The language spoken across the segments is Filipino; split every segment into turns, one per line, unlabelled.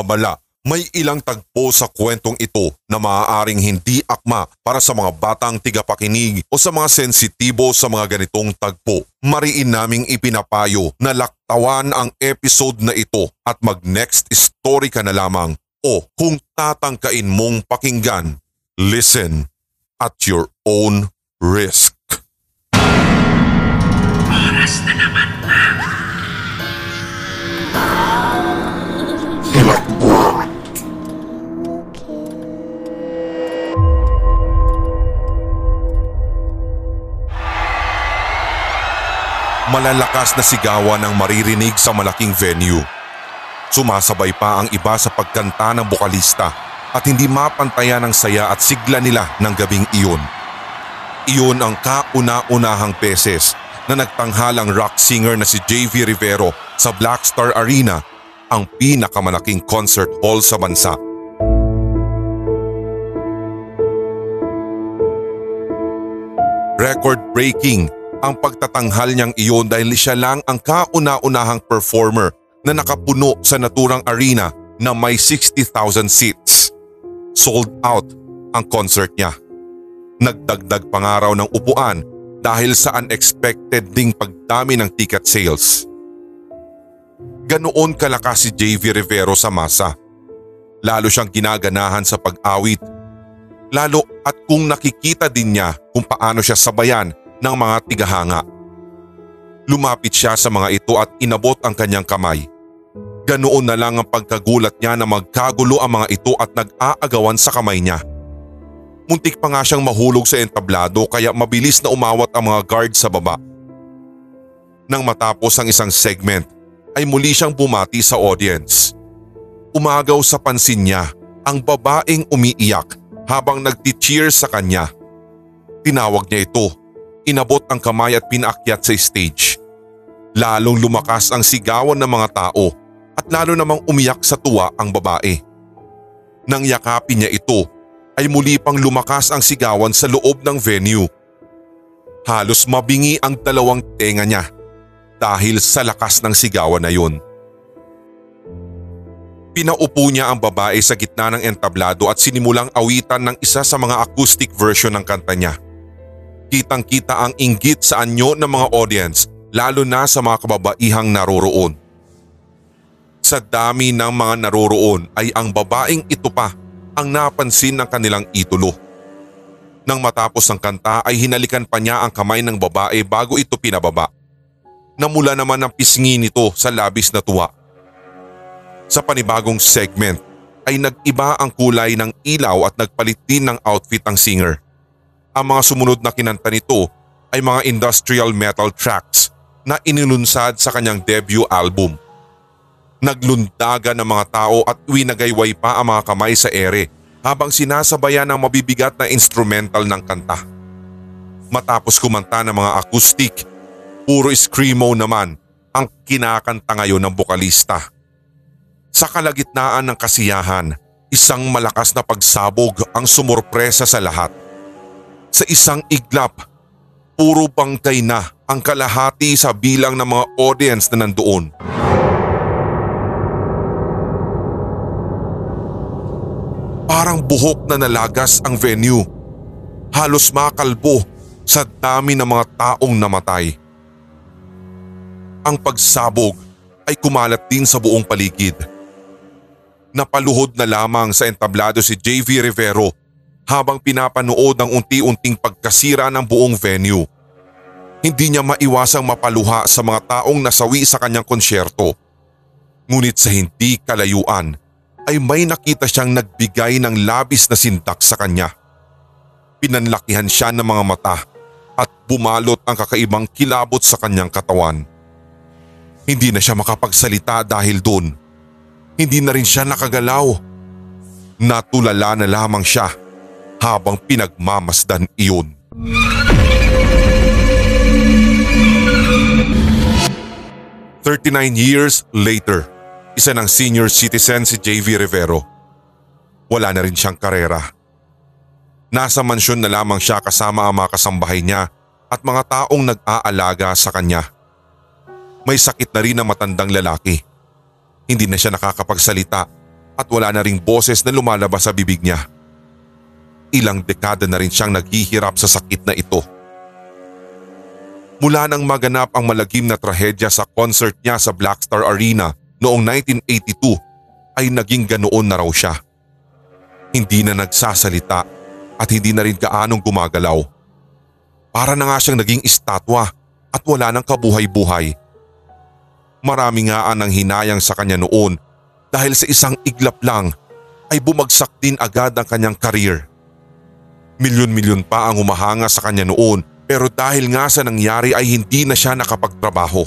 babala, may ilang tagpo sa kwentong ito na maaaring hindi akma para sa mga batang tigapakinig o sa mga sensitibo sa mga ganitong tagpo. Mariin naming ipinapayo na laktawan ang episode na ito at mag next story ka na lamang o kung tatangkain mong pakinggan, listen at your own risk.
Oras na naman na.
Malalakas na sigawan ang maririnig sa malaking venue. Sumasabay pa ang iba sa pagkanta ng bokalista at hindi mapantayan ang saya at sigla nila ng gabing iyon. Iyon ang kauna-unahang beses na nagtanghalang rock singer na si JV Rivero sa Black Star Arena, ang pinakamalaking concert hall sa bansa. Record-breaking ang pagtatanghal niyang iyon dahil siya lang ang kauna-unahang performer na nakapuno sa naturang arena na may 60,000 seats. Sold out ang concert niya. Nagdagdag pangaraw ng upuan dahil sa unexpected ding pagdami ng ticket sales. Ganoon kalakas si JV Rivero sa masa. Lalo siyang ginaganahan sa pag-awit. Lalo at kung nakikita din niya kung paano siya sabayan ng mga tigahanga. Lumapit siya sa mga ito at inabot ang kanyang kamay. Ganoon na lang ang pagkagulat niya na magkagulo ang mga ito at nag-aagawan sa kamay niya. Muntik pa nga siyang mahulog sa entablado kaya mabilis na umawat ang mga guard sa baba. Nang matapos ang isang segment ay muli siyang bumati sa audience. Umagaw sa pansin niya ang babaeng umiiyak habang nagti-cheer sa kanya. Tinawag niya ito, inabot ang kamay at pinaakyat sa stage. Lalong lumakas ang sigawan ng mga tao at lalo namang umiyak sa tuwa ang babae. Nang yakapin niya ito ay muli pang lumakas ang sigawan sa loob ng venue. Halos mabingi ang dalawang tenga niya dahil sa lakas ng sigawan na yun. Pinaupo niya ang babae sa gitna ng entablado at sinimulang awitan ng isa sa mga acoustic version ng kanta niya. Kitang kita ang inggit sa anyo ng mga audience lalo na sa mga kababaihang naroroon. Sa dami ng mga naroroon ay ang babaeng ito pa ang napansin ng kanilang idolo. Nang matapos ang kanta ay hinalikan pa niya ang kamay ng babae bago ito pinababa. Namula naman ang pisngi nito sa labis na tuwa. Sa panibagong segment ay nag-iba ang kulay ng ilaw at nagpalit din ng outfit ang singer. Ang mga sumunod na kinanta nito ay mga industrial metal tracks na inilunsad sa kanyang debut album. Naglundaga ng mga tao at winagayway pa ang mga kamay sa ere habang sinasabayan ang mabibigat na instrumental ng kanta. Matapos kumanta ng mga acoustic, puro screamo naman ang kinakanta ngayon ng bokalista. Sa kalagitnaan ng kasiyahan, isang malakas na pagsabog ang sumurpresa sa lahat. Sa isang iglap, puro bangkay na ang kalahati sa bilang ng mga audience na nandoon. Parang buhok na nalagas ang venue. Halos makalbo sa dami ng mga taong namatay. Ang pagsabog ay kumalat din sa buong paligid. Napaluhod na lamang sa entablado si JV Rivero habang pinapanood ang unti-unting pagkasira ng buong venue. Hindi niya maiwasang mapaluha sa mga taong nasawi sa kanyang konsyerto. Ngunit sa hindi kalayuan ay may nakita siyang nagbigay ng labis na sindak sa kanya. Pinanlakihan siya ng mga mata at bumalot ang kakaibang kilabot sa kanyang katawan. Hindi na siya makapagsalita dahil doon. Hindi na rin siya nakagalaw. Natulala na lamang siya habang pinagmamasdan iyon. Thirty-nine years later, isa ng senior citizen si JV Rivero. Wala na rin siyang karera. Nasa mansyon na lamang siya kasama ang mga kasambahay niya at mga taong nag-aalaga sa kanya. May sakit na rin ang matandang lalaki. Hindi na siya nakakapagsalita at wala na ring boses na lumalabas sa bibig niya. Ilang dekada na rin siyang naghihirap sa sakit na ito. Mula nang maganap ang malagim na trahedya sa concert niya sa Blackstar Arena noong 1982 ay naging ganoon na raw siya. Hindi na nagsasalita at hindi na rin gaanong gumagalaw. Para na nga siyang naging estatwa at wala ng kabuhay-buhay. Marami nga ang hinayang sa kanya noon dahil sa isang iglap lang ay bumagsak din agad ang kanyang karir. Milyon-milyon pa ang humahanga sa kanya noon pero dahil nga sa nangyari ay hindi na siya nakapagtrabaho.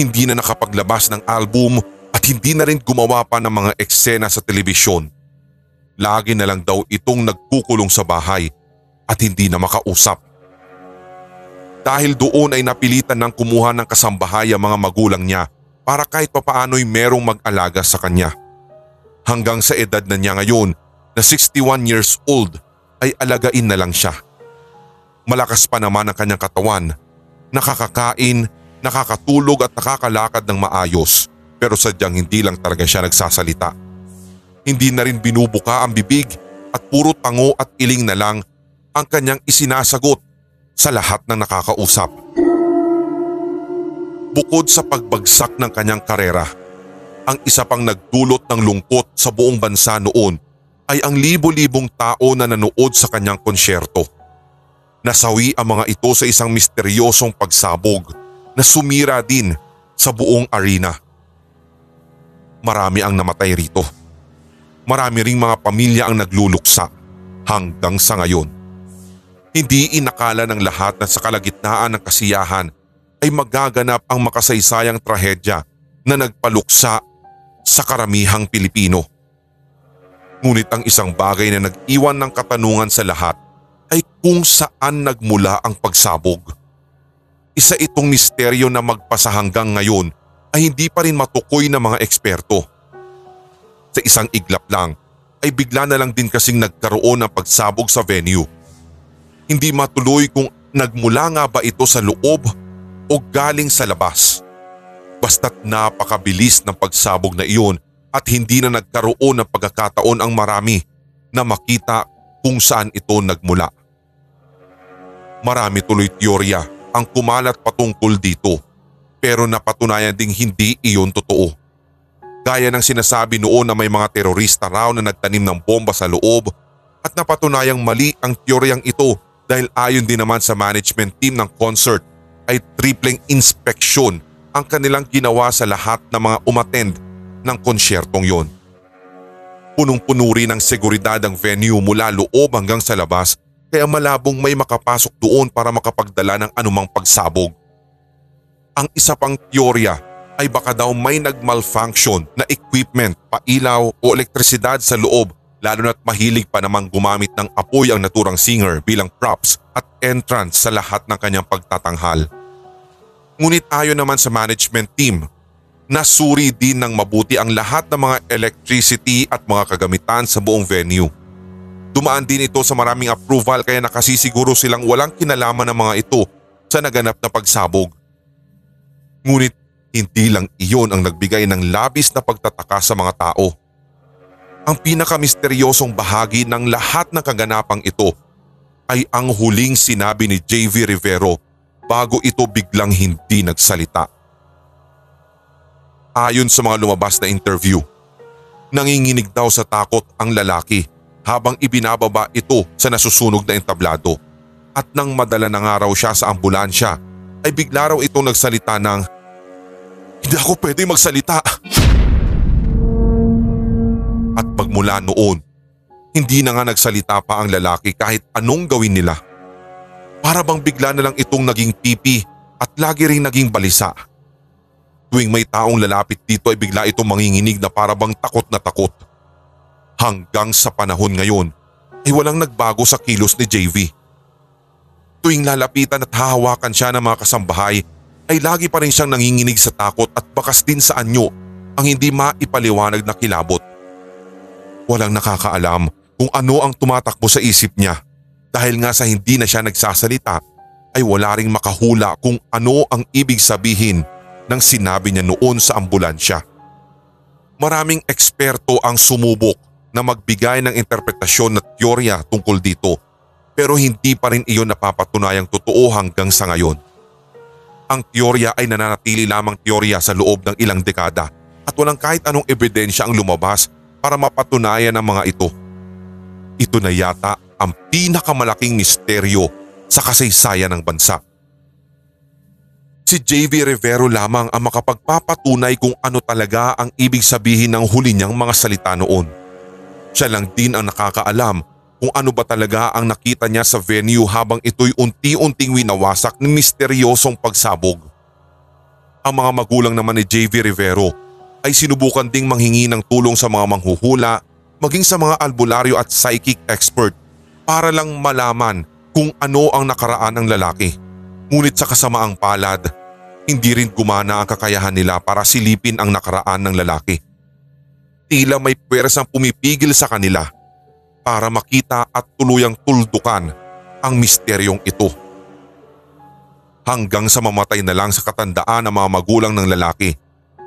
Hindi na nakapaglabas ng album at hindi na rin gumawa pa ng mga eksena sa telebisyon. Lagi na lang daw itong nagkukulong sa bahay at hindi na makausap. Dahil doon ay napilitan ng kumuha ng kasambahay ang mga magulang niya para kahit papaano'y merong mag-alaga sa kanya. Hanggang sa edad na niya ngayon na 61 years old ay alagain na lang siya. Malakas pa naman ang kanyang katawan, nakakakain, nakakatulog at nakakalakad ng maayos pero sadyang hindi lang talaga siya nagsasalita. Hindi na rin binubuka ang bibig at puro tango at iling na lang ang kanyang isinasagot sa lahat ng nakakausap. Bukod sa pagbagsak ng kanyang karera, ang isa pang nagdulot ng lungkot sa buong bansa noon ay ang libo-libong tao na nanood sa kanyang konsyerto. Nasawi ang mga ito sa isang misteryosong pagsabog na sumira din sa buong arena. Marami ang namatay rito. Marami ring mga pamilya ang nagluluksa hanggang sa ngayon. Hindi inakala ng lahat na sa kalagitnaan ng kasiyahan ay magaganap ang makasaysayang trahedya na nagpaluksa sa karamihang Pilipino. Ngunit ang isang bagay na nag-iwan ng katanungan sa lahat ay kung saan nagmula ang pagsabog. Isa itong misteryo na magpasa hanggang ngayon ay hindi pa rin matukoy ng mga eksperto. Sa isang iglap lang ay bigla na lang din kasing nagkaroon ng pagsabog sa venue. Hindi matuloy kung nagmula nga ba ito sa loob o galing sa labas. Basta't napakabilis ng pagsabog na iyon at hindi na nagkaroon ng pagkakataon ang marami na makita kung saan ito nagmula. Marami tuloy teorya ang kumalat patungkol dito pero napatunayan ding hindi iyon totoo. Gaya ng sinasabi noon na may mga terorista raw na nagtanim ng bomba sa loob at napatunayang mali ang teoryang ito dahil ayon din naman sa management team ng concert ay tripleng inspeksyon ang kanilang ginawa sa lahat ng mga umattend ng konsyertong yon. Punong-puno rin ng seguridad ang venue mula loob hanggang sa labas kaya malabong may makapasok doon para makapagdala ng anumang pagsabog. Ang isa pang teorya ay baka daw may nagmalfunction na equipment, pailaw o elektrisidad sa loob lalo na't mahilig pa namang gumamit ng apoy ang naturang singer bilang props at entrance sa lahat ng kanyang pagtatanghal. Ngunit ayon naman sa management team, nasuri din ng mabuti ang lahat ng mga electricity at mga kagamitan sa buong venue. Dumaan din ito sa maraming approval kaya nakasisiguro silang walang kinalaman ng mga ito sa naganap na pagsabog. Ngunit hindi lang iyon ang nagbigay ng labis na pagtataka sa mga tao. Ang pinakamisteryosong bahagi ng lahat ng kaganapang ito ay ang huling sinabi ni JV Rivero bago ito biglang hindi nagsalita. Ayon sa mga lumabas na interview, nanginginig daw sa takot ang lalaki habang ibinababa ito sa nasusunog na entablado. At nang madala na nga raw siya sa ambulansya ay bigla raw itong nagsalita ng Hindi ako pwede magsalita. At magmula noon, hindi na nga nagsalita pa ang lalaki kahit anong gawin nila. Para bang bigla na lang itong naging pipi at lagi ring naging balisa. Tuwing may taong lalapit dito ay bigla itong manginginig na para bang takot na takot. Hanggang sa panahon ngayon ay walang nagbago sa kilos ni JV. Tuwing lalapitan at hahawakan siya ng mga kasambahay ay lagi pa rin siyang nanginginig sa takot at bakas din sa anyo ang hindi maipaliwanag na kilabot. Walang nakakaalam kung ano ang tumatakbo sa isip niya dahil nga sa hindi na siya nagsasalita ay wala ring makahula kung ano ang ibig sabihin ng sinabi niya noon sa ambulansya. Maraming eksperto ang sumubok na magbigay ng interpretasyon na teorya tungkol dito pero hindi pa rin iyon napapatunayang totoo hanggang sa ngayon. Ang teorya ay nananatili lamang teorya sa loob ng ilang dekada at walang kahit anong ebidensya ang lumabas para mapatunayan ang mga ito. Ito na yata ang pinakamalaking misteryo sa kasaysayan ng bansa. Si JV Rivero lamang ang makapagpapatunay kung ano talaga ang ibig sabihin ng huli niyang mga salita noon. Siya lang din ang nakakaalam kung ano ba talaga ang nakita niya sa venue habang ito'y unti-unting winawasak ng misteryosong pagsabog. Ang mga magulang naman ni JV Rivero ay sinubukan ding manghingi ng tulong sa mga manghuhula maging sa mga albularyo at psychic expert para lang malaman kung ano ang nakaraan ng lalaki. Ngunit sa kasamaang palad, hindi rin gumana ang kakayahan nila para silipin ang nakaraan ng lalaki. Tila may pwersang pumipigil sa kanila para makita at tuluyang tuldukan ang misteryong ito. Hanggang sa mamatay na lang sa katandaan ng mga magulang ng lalaki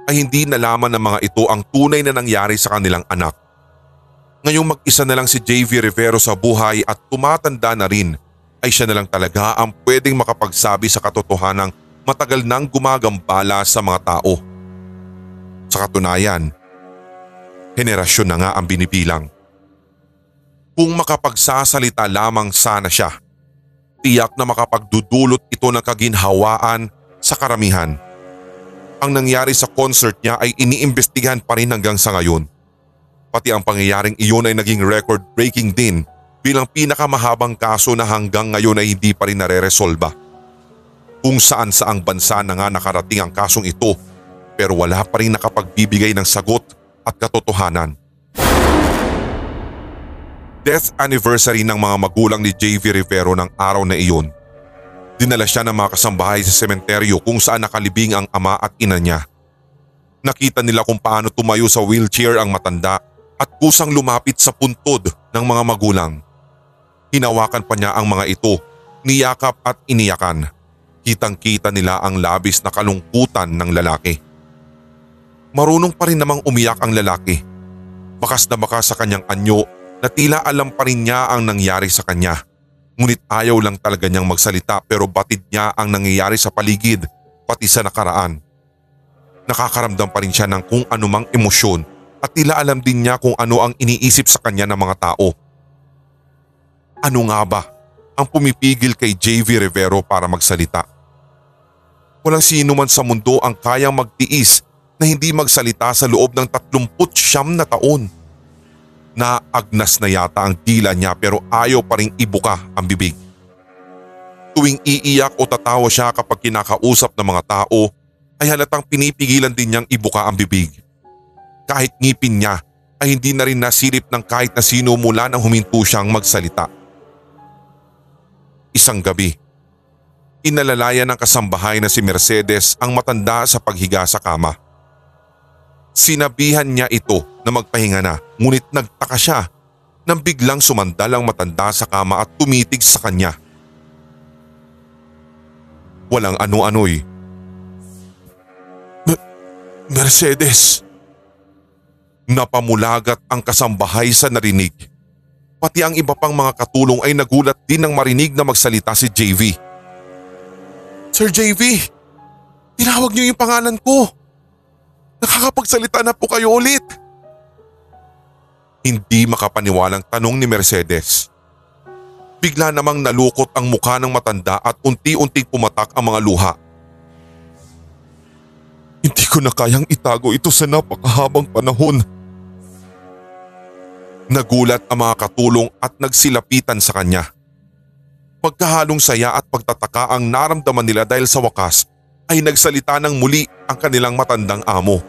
ay hindi nalaman ng mga ito ang tunay na nangyari sa kanilang anak. Ngayong mag-isa na lang si JV Rivero sa buhay at tumatanda na rin ay siya na lang talaga ang pwedeng makapagsabi sa katotohanang matagal nang gumagambala sa mga tao. Sa katunayan, henerasyon na nga ang binibilang. Kung makapagsasalita lamang sana siya, tiyak na makapagdudulot ito ng kaginhawaan sa karamihan. Ang nangyari sa concert niya ay iniimbestigahan pa rin hanggang sa ngayon. Pati ang pangyayaring iyon ay naging record-breaking din bilang pinakamahabang kaso na hanggang ngayon ay hindi pa rin nare-resolba kung saan saang bansa na nga nakarating ang kasong ito pero wala pa rin nakapagbibigay ng sagot at katotohanan. Death anniversary ng mga magulang ni JV Rivero ng araw na iyon. Dinala siya ng mga kasambahay sa sementeryo kung saan nakalibing ang ama at ina niya. Nakita nila kung paano tumayo sa wheelchair ang matanda at kusang lumapit sa puntod ng mga magulang. Hinawakan pa niya ang mga ito, niyakap at iniyakan. Kitang-kita nila ang labis na kalungkutan ng lalaki. Marunong pa rin namang umiyak ang lalaki. Bakas na bakas sa kanyang anyo na tila alam pa rin niya ang nangyari sa kanya. Ngunit ayaw lang talaga niyang magsalita pero batid niya ang nangyayari sa paligid pati sa nakaraan. Nakakaramdam pa rin siya ng kung anumang emosyon at tila alam din niya kung ano ang iniisip sa kanya ng mga tao. Ano nga ba ang pumipigil kay JV Rivero para magsalita? Walang sino man sa mundo ang kayang magtiis na hindi magsalita sa loob ng 39 na taon. Naagnas na yata ang dila niya pero ayaw pa rin ibuka ang bibig. Tuwing iiyak o tatawa siya kapag kinakausap ng mga tao ay halatang pinipigilan din niyang ibuka ang bibig. Kahit ngipin niya ay hindi na rin nasilip ng kahit na sino mula nang huminto siyang magsalita. Isang gabi, inalalayan ng kasambahay na si Mercedes ang matanda sa paghiga sa kama. Sinabihan niya ito na magpahinga na ngunit nagtaka siya nang biglang sumandal ang matanda sa kama at tumitig sa kanya. Walang ano-ano'y. Mercedes! Napamulagat ang kasambahay sa narinig. Pati ang iba pang mga katulong ay nagulat din nang marinig na magsalita si JV. Sir JV, tinawag niyo yung pangalan ko. Nakakapagsalita na po kayo ulit. Hindi makapaniwalang tanong ni Mercedes. Bigla namang nalukot ang mukha ng matanda at unti-unting pumatak ang mga luha. Hindi ko na kayang itago ito sa napakahabang panahon. Nagulat ang mga katulong at nagsilapitan sa kanya. Pagkahalong saya at pagtataka ang naramdaman nila dahil sa wakas ay nagsalita ng muli ang kanilang matandang amo.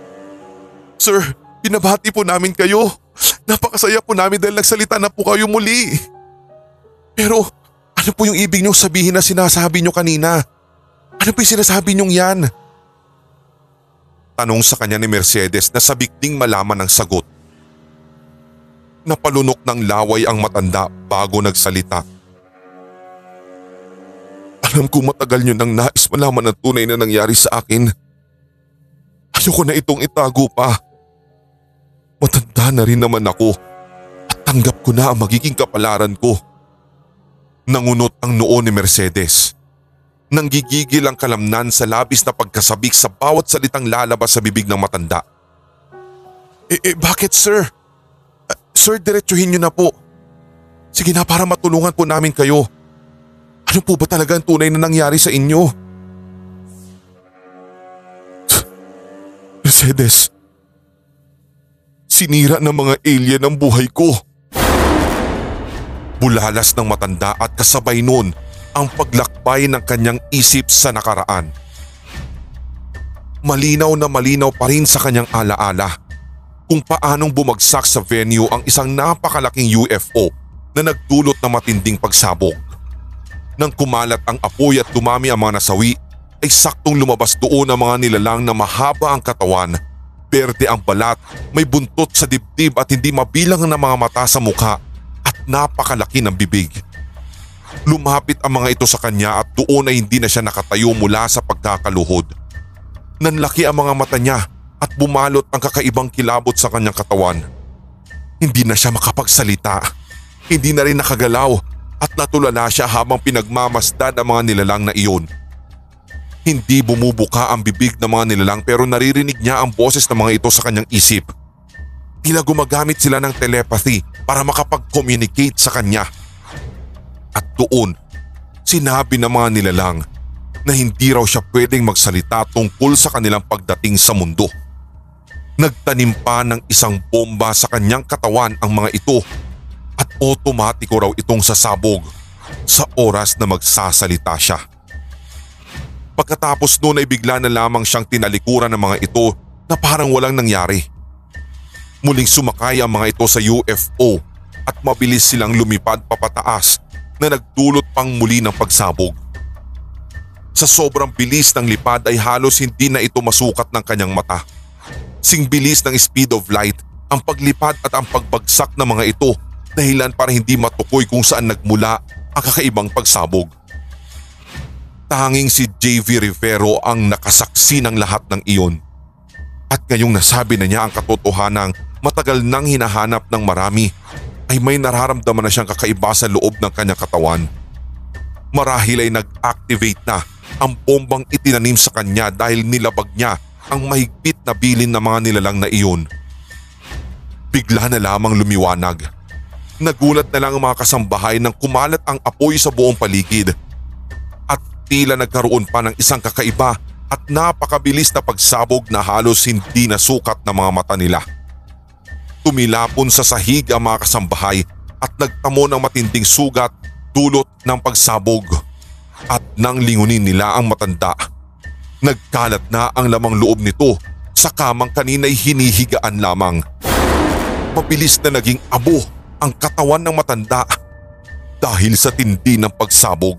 Sir, binabati po namin kayo. Napakasaya po namin dahil nagsalita na po kayo muli. Pero ano po yung ibig niyong sabihin na sinasabi niyo kanina? Ano po yung sinasabi niyong yan? Tanong sa kanya ni Mercedes na sabik ding malaman ng sagot. Napalunok ng laway ang matanda bago nagsalita. Alam ko matagal niyo nang nais malaman ang tunay na nangyari sa akin. Ayoko na itong itago pa. Matanda na rin naman ako at tanggap ko na ang magiging kapalaran ko. Nangunot ang noo ni Mercedes. Nanggigigil ang kalamnan sa labis na pagkasabik sa bawat salitang lalabas sa bibig ng matanda. Eh, eh bakit sir? Uh, sir, diretsuhin niyo na po. Sige na para matulungan po namin kayo. Ano po ba talaga ang tunay na nangyari sa inyo? Mercedes, sinira ng mga alien ang buhay ko. Bulalas ng matanda at kasabay noon ang paglakbay ng kanyang isip sa nakaraan. Malinaw na malinaw pa rin sa kanyang alaala kung paanong bumagsak sa venue ang isang napakalaking UFO na nagdulot ng matinding pagsabog. Nang kumalat ang apoy at dumami ang mga nasawi, ay saktong lumabas doon ang mga nilalang na mahaba ang katawan, berde ang balat, may buntot sa dibdib at hindi mabilang ng mga mata sa mukha at napakalaki ng bibig. Lumapit ang mga ito sa kanya at doon ay hindi na siya nakatayo mula sa pagkakaluhod. Nanlaki ang mga mata niya at bumalot ang kakaibang kilabot sa kanyang katawan. Hindi na siya makapagsalita. Hindi na rin nakagalaw at natulala siya habang pinagmamasdan ang mga nilalang na iyon. Hindi bumubuka ang bibig ng mga nilalang pero naririnig niya ang boses ng mga ito sa kanyang isip. Tila gumagamit sila ng telepathy para makapag-communicate sa kanya. At doon, sinabi ng mga nilalang na hindi raw siya pwedeng magsalita tungkol sa kanilang pagdating sa mundo. Nagtanim pa ng isang bomba sa kanyang katawan ang mga ito at otomatiko raw itong sasabog sa oras na magsasalita siya. Pagkatapos noon ay bigla na lamang siyang tinalikuran ng mga ito na parang walang nangyari. Muling sumakay ang mga ito sa UFO at mabilis silang lumipad papataas na nagdulot pang muli ng pagsabog. Sa sobrang bilis ng lipad ay halos hindi na ito masukat ng kanyang mata. Sing bilis ng speed of light ang paglipad at ang pagbagsak ng mga ito dahilan para hindi matukoy kung saan nagmula ang kakaibang pagsabog. Tanging si JV Rivero ang nakasaksi ng lahat ng iyon. At ngayong nasabi na niya ang katotohanang matagal nang hinahanap ng marami ay may nararamdaman na siyang kakaiba sa loob ng kanyang katawan. Marahil ay nag-activate na ang bombang itinanim sa kanya dahil nilabag niya ang mahigpit na bilin ng mga nilalang na iyon. Bigla na lamang lumiwanag Nagulat na lang ang mga kasambahay nang kumalat ang apoy sa buong paligid. At tila nagkaroon pa ng isang kakaiba at napakabilis na pagsabog na halos hindi nasukat ng mga mata nila. Tumilapon sa sahig ang mga kasambahay at nagtamo ng matinding sugat dulot ng pagsabog. At nang lingunin nila ang matanda, nagkalat na ang lamang loob nito sa kamang kanina'y hinihigaan lamang. Mabilis na naging abo ang katawan ng matanda dahil sa tindi ng pagsabog.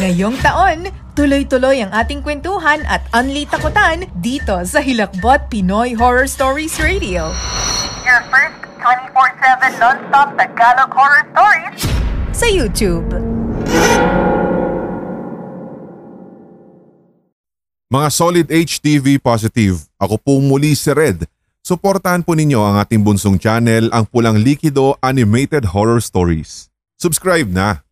Ngayong taon, tuloy-tuloy ang ating kwentuhan at unli takutan dito sa Hilakbot Pinoy Horror Stories Radio.
your first 24-7 non-stop Tagalog horror stories
Sa YouTube.
Mga solid HTV positive, ako po muli si Red. Suportahan po ninyo ang ating bunsong channel, ang Pulang Likido Animated Horror Stories. Subscribe na!